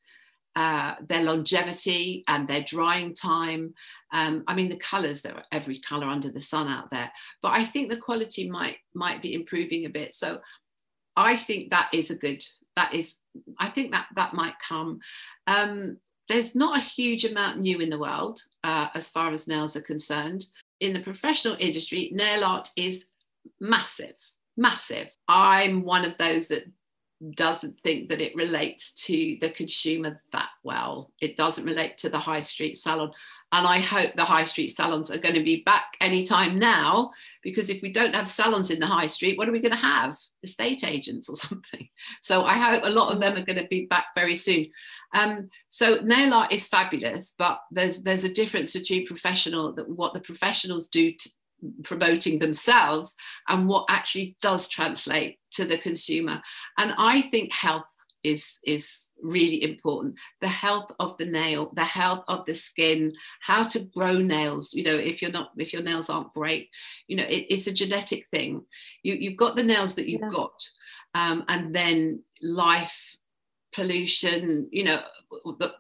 uh, their longevity and their drying time. Um, I mean, the colours there are every colour under the sun out there, but I think the quality might might be improving a bit. So I think that is a good. That is, I think that that might come. Um, there's not a huge amount new in the world uh, as far as nails are concerned. In the professional industry, nail art is massive, massive. I'm one of those that doesn't think that it relates to the consumer that well. It doesn't relate to the high street salon. And I hope the high street salons are going to be back anytime now, because if we don't have salons in the high street, what are we going to have? Estate agents or [laughs] something. So I hope a lot of them are going to be back very soon. Um, so nail art is fabulous, but there's there's a difference between professional that what the professionals do to, promoting themselves and what actually does translate to the consumer. And I think health is is really important the health of the nail the health of the skin how to grow nails you know if you're not if your nails aren't great you know it, it's a genetic thing you you've got the nails that you've yeah. got um, and then life pollution you know the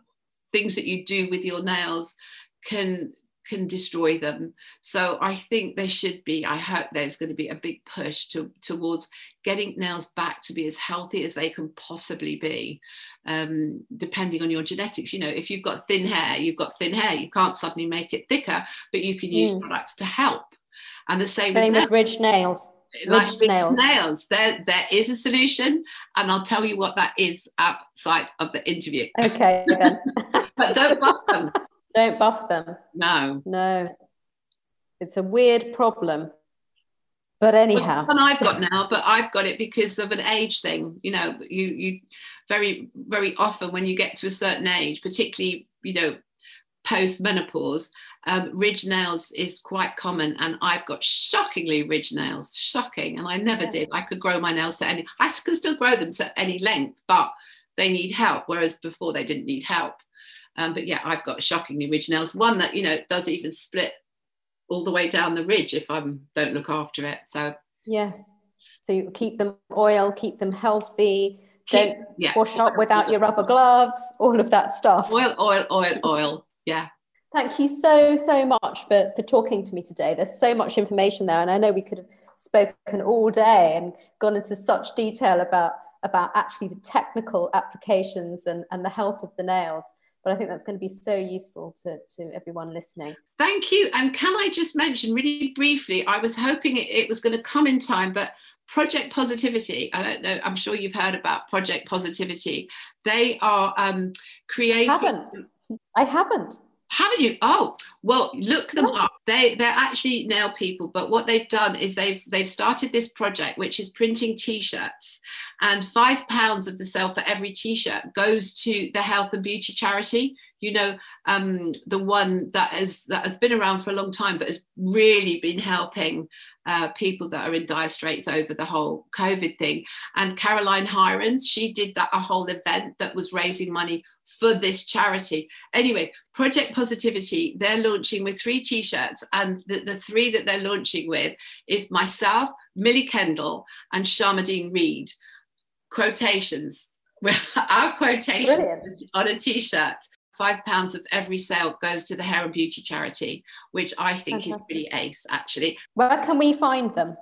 things that you do with your nails can can destroy them. So I think there should be, I hope there's going to be a big push to, towards getting nails back to be as healthy as they can possibly be, um, depending on your genetics. You know, if you've got thin hair, you've got thin hair. You can't suddenly make it thicker, but you can use mm. products to help. And the same, same with, with ridge nails. Like ridge nails. nails. There, there is a solution, and I'll tell you what that is outside of the interview. Okay, [laughs] but don't buff them. Don't buff them. No. No. It's a weird problem. But anyhow. And I've got now, but I've got it because of an age thing. You know, you you very, very often when you get to a certain age, particularly, you know, post menopause, um, ridge nails is quite common, and I've got shockingly ridge nails, shocking. And I never yeah. did. I could grow my nails to any. I can still grow them to any length, but they need help. Whereas before they didn't need help. Um, but yeah, I've got shockingly ridge nails. One that you know does even split all the way down the ridge if I don't look after it. So yes, so you keep them oil, keep them healthy. Keep, don't yeah, wash up without your rubber gloves. All of that stuff. Oil, oil, oil, oil. Yeah. Thank you so so much for for talking to me today. There's so much information there, and I know we could have spoken all day and gone into such detail about about actually the technical applications and, and the health of the nails but I think that's going to be so useful to, to everyone listening. Thank you. And can I just mention really briefly, I was hoping it, it was going to come in time, but Project Positivity, I don't know, I'm sure you've heard about Project Positivity. They are um, creating. I haven't. I haven't. Haven't you? Oh, well, look them up. They they're actually nail people, but what they've done is they've they've started this project which is printing t-shirts, and five pounds of the sale for every t-shirt goes to the health and beauty charity. You know, um, the one that has that has been around for a long time, but has really been helping uh, people that are in dire straits over the whole COVID thing. And Caroline Hirons, she did that a whole event that was raising money for this charity. Anyway, Project Positivity, they're launching with three t shirts, and the, the three that they're launching with is myself, Millie Kendall, and Sharmadean Reed. Quotations. [laughs] Our quotation on a t shirt. Five pounds of every sale goes to the hair and beauty charity, which I think Fantastic. is really ace, actually. Where can we find them?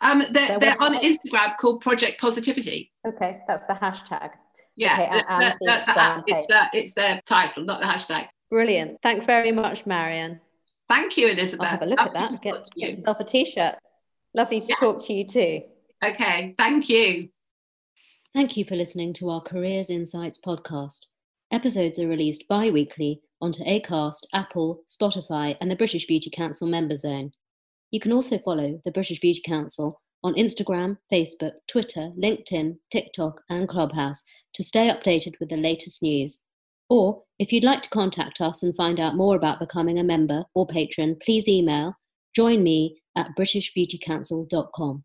Um, they're, they're on Instagram called Project Positivity. Okay, that's the hashtag. Yeah, okay, the, the, the, it's, the, it's their title, not the hashtag. Brilliant. Thanks very much, Marian. Thank you, Elizabeth. I'll have a look Lovely at that. Get, get yourself a t shirt. Lovely to yeah. talk to you too. Okay, thank you. Thank you for listening to our Careers Insights podcast. Episodes are released bi weekly onto ACAST, Apple, Spotify, and the British Beauty Council member zone. You can also follow the British Beauty Council on Instagram, Facebook, Twitter, LinkedIn, TikTok, and Clubhouse to stay updated with the latest news. Or if you'd like to contact us and find out more about becoming a member or patron, please email join me at britishbeautycouncil.com.